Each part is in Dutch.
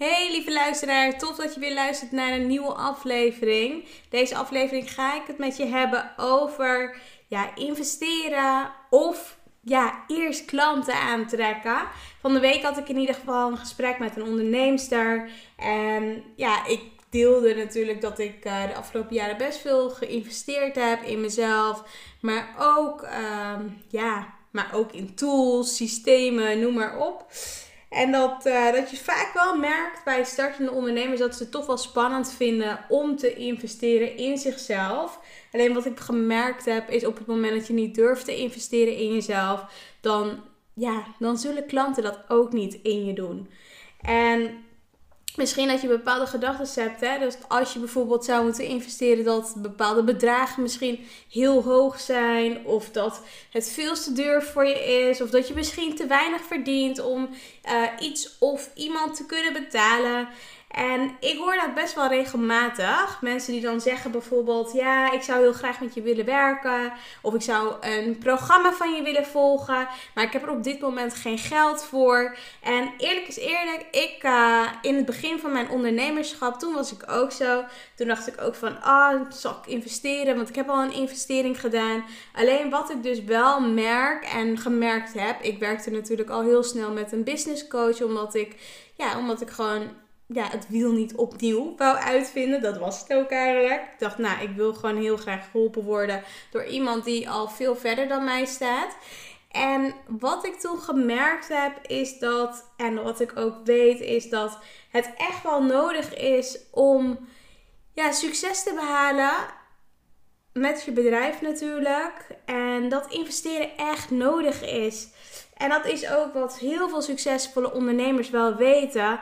Hey lieve luisteraar, tof dat je weer luistert naar een nieuwe aflevering. Deze aflevering ga ik het met je hebben over ja, investeren of ja, eerst klanten aantrekken. Van de week had ik in ieder geval een gesprek met een onderneemster. En ja, ik deelde natuurlijk dat ik uh, de afgelopen jaren best veel geïnvesteerd heb in mezelf. Maar ook, uh, ja, maar ook in tools, systemen, noem maar op. En dat, uh, dat je vaak wel merkt bij startende ondernemers dat ze het toch wel spannend vinden om te investeren in zichzelf. Alleen wat ik gemerkt heb is op het moment dat je niet durft te investeren in jezelf, dan, ja, dan zullen klanten dat ook niet in je doen. En Misschien dat je bepaalde gedachten hebt. Hè? Dus als je bijvoorbeeld zou moeten investeren, dat bepaalde bedragen misschien heel hoog zijn. Of dat het veel te duur voor je is. Of dat je misschien te weinig verdient om uh, iets of iemand te kunnen betalen. En ik hoor dat best wel regelmatig. Mensen die dan zeggen bijvoorbeeld: Ja, ik zou heel graag met je willen werken. Of ik zou een programma van je willen volgen. Maar ik heb er op dit moment geen geld voor. En eerlijk is eerlijk, ik uh, in het begin van mijn ondernemerschap, toen was ik ook zo. Toen dacht ik ook van: Ah, oh, zal ik investeren? Want ik heb al een investering gedaan. Alleen wat ik dus wel merk en gemerkt heb. Ik werkte natuurlijk al heel snel met een business coach. Omdat ik, ja, omdat ik gewoon ja, het wiel niet opnieuw wou uitvinden. Dat was het ook eigenlijk. Ik dacht, nou, ik wil gewoon heel graag geholpen worden door iemand die al veel verder dan mij staat. En wat ik toen gemerkt heb, is dat, en wat ik ook weet, is dat het echt wel nodig is om ja, succes te behalen. Met je bedrijf natuurlijk. En dat investeren echt nodig is. En dat is ook wat heel veel succesvolle ondernemers wel weten.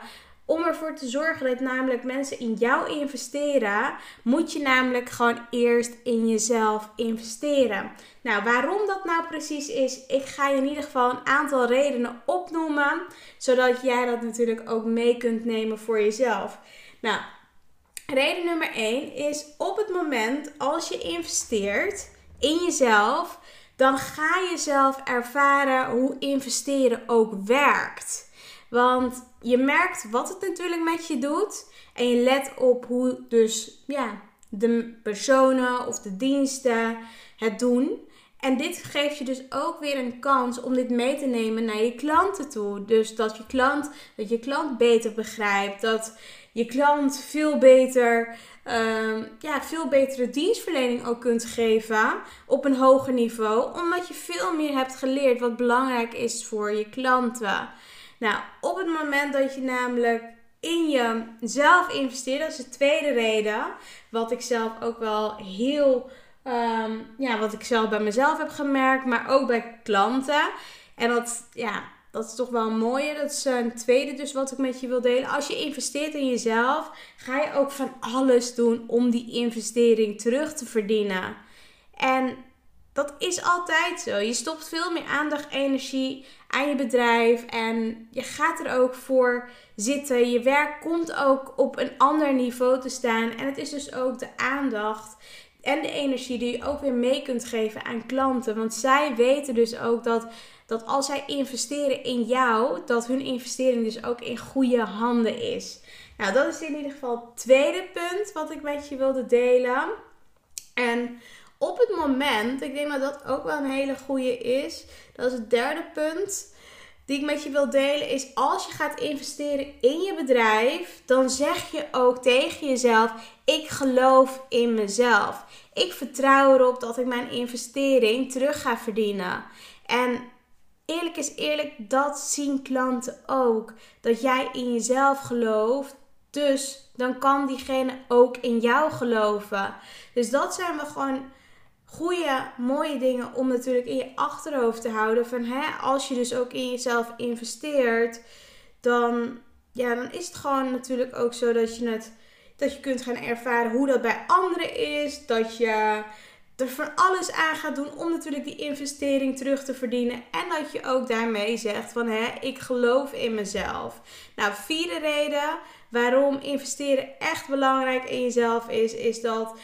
Om ervoor te zorgen dat namelijk mensen in jou investeren, moet je namelijk gewoon eerst in jezelf investeren. Nou, waarom dat nou precies is, ik ga je in ieder geval een aantal redenen opnoemen, zodat jij dat natuurlijk ook mee kunt nemen voor jezelf. Nou, reden nummer 1 is op het moment als je investeert in jezelf, dan ga je zelf ervaren hoe investeren ook werkt. Want je merkt wat het natuurlijk met je doet. En je let op hoe dus ja, de personen of de diensten het doen. En dit geeft je dus ook weer een kans om dit mee te nemen naar je klanten toe. Dus dat je klant, dat je klant beter begrijpt. Dat je klant veel beter, uh, ja, veel betere dienstverlening ook kunt geven op een hoger niveau. Omdat je veel meer hebt geleerd wat belangrijk is voor je klanten. Nou, op het moment dat je namelijk in jezelf investeert, dat is de tweede reden, wat ik zelf ook wel heel, um, ja, wat ik zelf bij mezelf heb gemerkt, maar ook bij klanten. En dat, ja, dat is toch wel een mooie. Dat is een tweede dus wat ik met je wil delen. Als je investeert in jezelf, ga je ook van alles doen om die investering terug te verdienen. En dat is altijd zo. Je stopt veel meer aandacht, energie aan je bedrijf en je gaat er ook voor zitten. Je werk komt ook op een ander niveau te staan en het is dus ook de aandacht En de energie die je ook weer mee kunt geven aan klanten. Want zij weten dus ook dat, dat als zij investeren in jou, dat hun investering dus ook in goede handen is. Nou, dat is in ieder geval het tweede punt wat ik met je wilde delen. En op het moment, ik denk dat dat ook wel een hele goede is. Dat is het derde punt die ik met je wil delen is als je gaat investeren in je bedrijf, dan zeg je ook tegen jezelf: ik geloof in mezelf. Ik vertrouw erop dat ik mijn investering terug ga verdienen. En eerlijk is eerlijk, dat zien klanten ook. Dat jij in jezelf gelooft. Dus dan kan diegene ook in jou geloven. Dus dat zijn we gewoon goede, mooie dingen om natuurlijk in je achterhoofd te houden. Van hè, als je dus ook in jezelf investeert, dan, ja, dan is het gewoon natuurlijk ook zo dat je het dat je kunt gaan ervaren hoe dat bij anderen is. Dat je er van alles aan gaat doen om natuurlijk die investering terug te verdienen. En dat je ook daarmee zegt van hè, ik geloof in mezelf. Nou, vierde reden waarom investeren echt belangrijk in jezelf is, is dat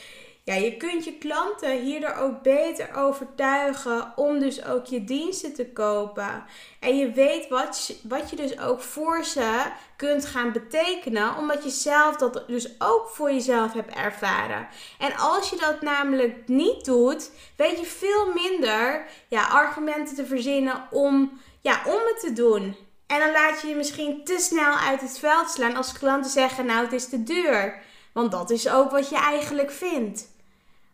ja, je kunt je klanten hierdoor ook beter overtuigen om dus ook je diensten te kopen. En je weet wat wat je dus ook voor ze kunt gaan betekenen, omdat je zelf dat dus ook voor jezelf hebt ervaren. En als je dat namelijk niet doet, weet je veel minder ja, argumenten te verzinnen om, ja, om het te doen. En dan laat je je misschien te snel uit het veld slaan als klanten zeggen: Nou, het is te duur. Want dat is ook wat je eigenlijk vindt.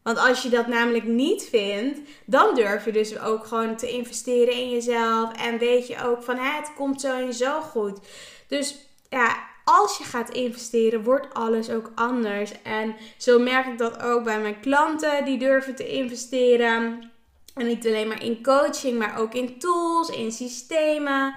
Want als je dat namelijk niet vindt, dan durf je dus ook gewoon te investeren in jezelf. En weet je ook van het komt zo en zo goed. Dus ja, als je gaat investeren, wordt alles ook anders. En zo merk ik dat ook bij mijn klanten die durven te investeren. En niet alleen maar in coaching, maar ook in tools, in systemen.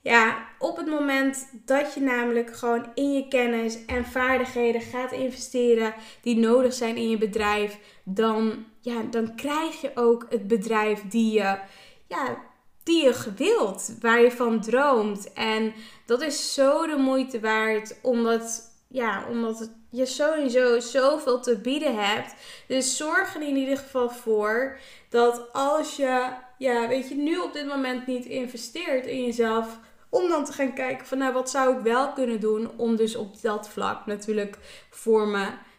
Ja, op het moment dat je namelijk gewoon in je kennis en vaardigheden gaat investeren die nodig zijn in je bedrijf, dan, ja, dan krijg je ook het bedrijf die je, ja, die je wilt, waar je van droomt. En dat is zo de moeite waard, omdat, ja, omdat je sowieso zoveel te bieden hebt. Dus zorg er in ieder geval voor dat als je, ja, weet je, nu op dit moment niet investeert in jezelf om dan te gaan kijken van nou wat zou ik wel kunnen doen om dus op dat vlak natuurlijk voor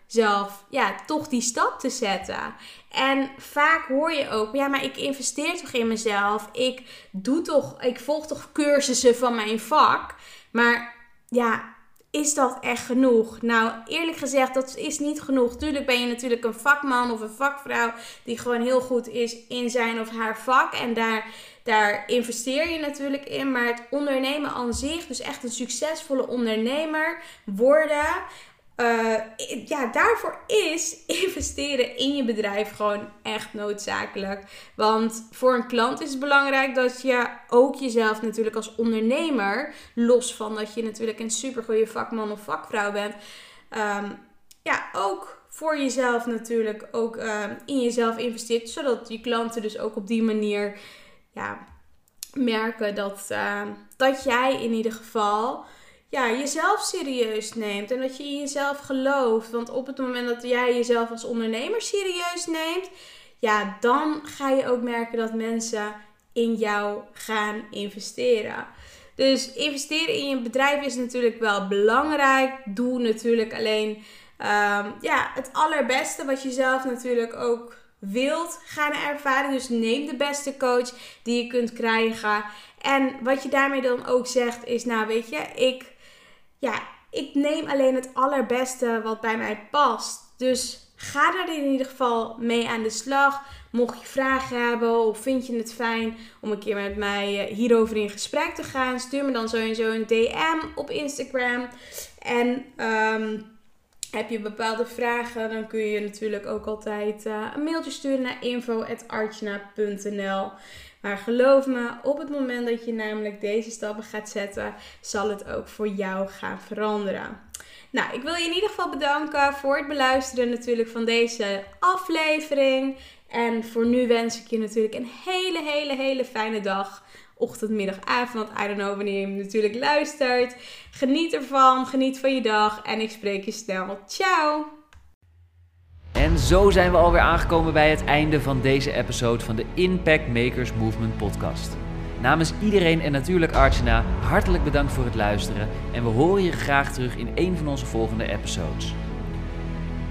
mezelf ja toch die stap te zetten. En vaak hoor je ook ja maar ik investeer toch in mezelf. Ik doe toch ik volg toch cursussen van mijn vak. Maar ja, is dat echt genoeg? Nou, eerlijk gezegd, dat is niet genoeg. Tuurlijk ben je natuurlijk een vakman of een vakvrouw die gewoon heel goed is in zijn of haar vak. En daar daar investeer je natuurlijk in. Maar het ondernemen aan zich, dus echt een succesvolle ondernemer worden. Uh, ja, daarvoor is investeren in je bedrijf gewoon echt noodzakelijk. Want voor een klant is het belangrijk dat je ook jezelf natuurlijk als ondernemer, los van dat je natuurlijk een supergoeie vakman of vakvrouw bent, um, ja, ook voor jezelf natuurlijk ook um, in jezelf investeert. Zodat je klanten dus ook op die manier ja, merken dat, uh, dat jij in ieder geval ja, jezelf serieus neemt. En dat je in jezelf gelooft. Want op het moment dat jij jezelf als ondernemer serieus neemt, ja, dan ga je ook merken dat mensen in jou gaan investeren. Dus investeren in je bedrijf is natuurlijk wel belangrijk. Doe natuurlijk alleen um, ja, het allerbeste wat je zelf natuurlijk ook wilt gaan ervaren. Dus neem de beste coach die je kunt krijgen. En wat je daarmee dan ook zegt is, nou weet je, ik, ja, ik neem alleen het allerbeste wat bij mij past. Dus ga er in ieder geval mee aan de slag. Mocht je vragen hebben of vind je het fijn om een keer met mij eh, hierover in gesprek te gaan, stuur me dan sowieso een DM op Instagram. En um, heb je bepaalde vragen, dan kun je natuurlijk ook altijd uh, een mailtje sturen naar info.artjana.nl. Maar geloof me, op het moment dat je namelijk deze stappen gaat zetten, zal het ook voor jou gaan veranderen. Nou, ik wil je in ieder geval bedanken voor het beluisteren natuurlijk van deze aflevering. En voor nu wens ik je natuurlijk een hele, hele, hele fijne dag ochtend, middag, avond. I don't know wanneer je hem natuurlijk luistert. Geniet ervan, geniet van je dag en ik spreek je snel. Ciao! En zo zijn we alweer aangekomen bij het einde van deze episode van de Impact Makers Movement podcast. Namens iedereen en natuurlijk Archana, hartelijk bedankt voor het luisteren en we horen je graag terug in een van onze volgende episodes.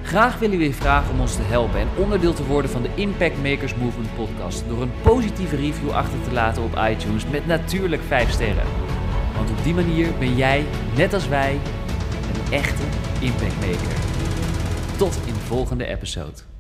Graag willen we je vragen om ons te helpen en onderdeel te worden van de Impact Makers Movement podcast door een positieve review achter te laten op iTunes met natuurlijk 5 sterren. Want op die manier ben jij, net als wij, een echte Impact Maker. Tot in volgende episode.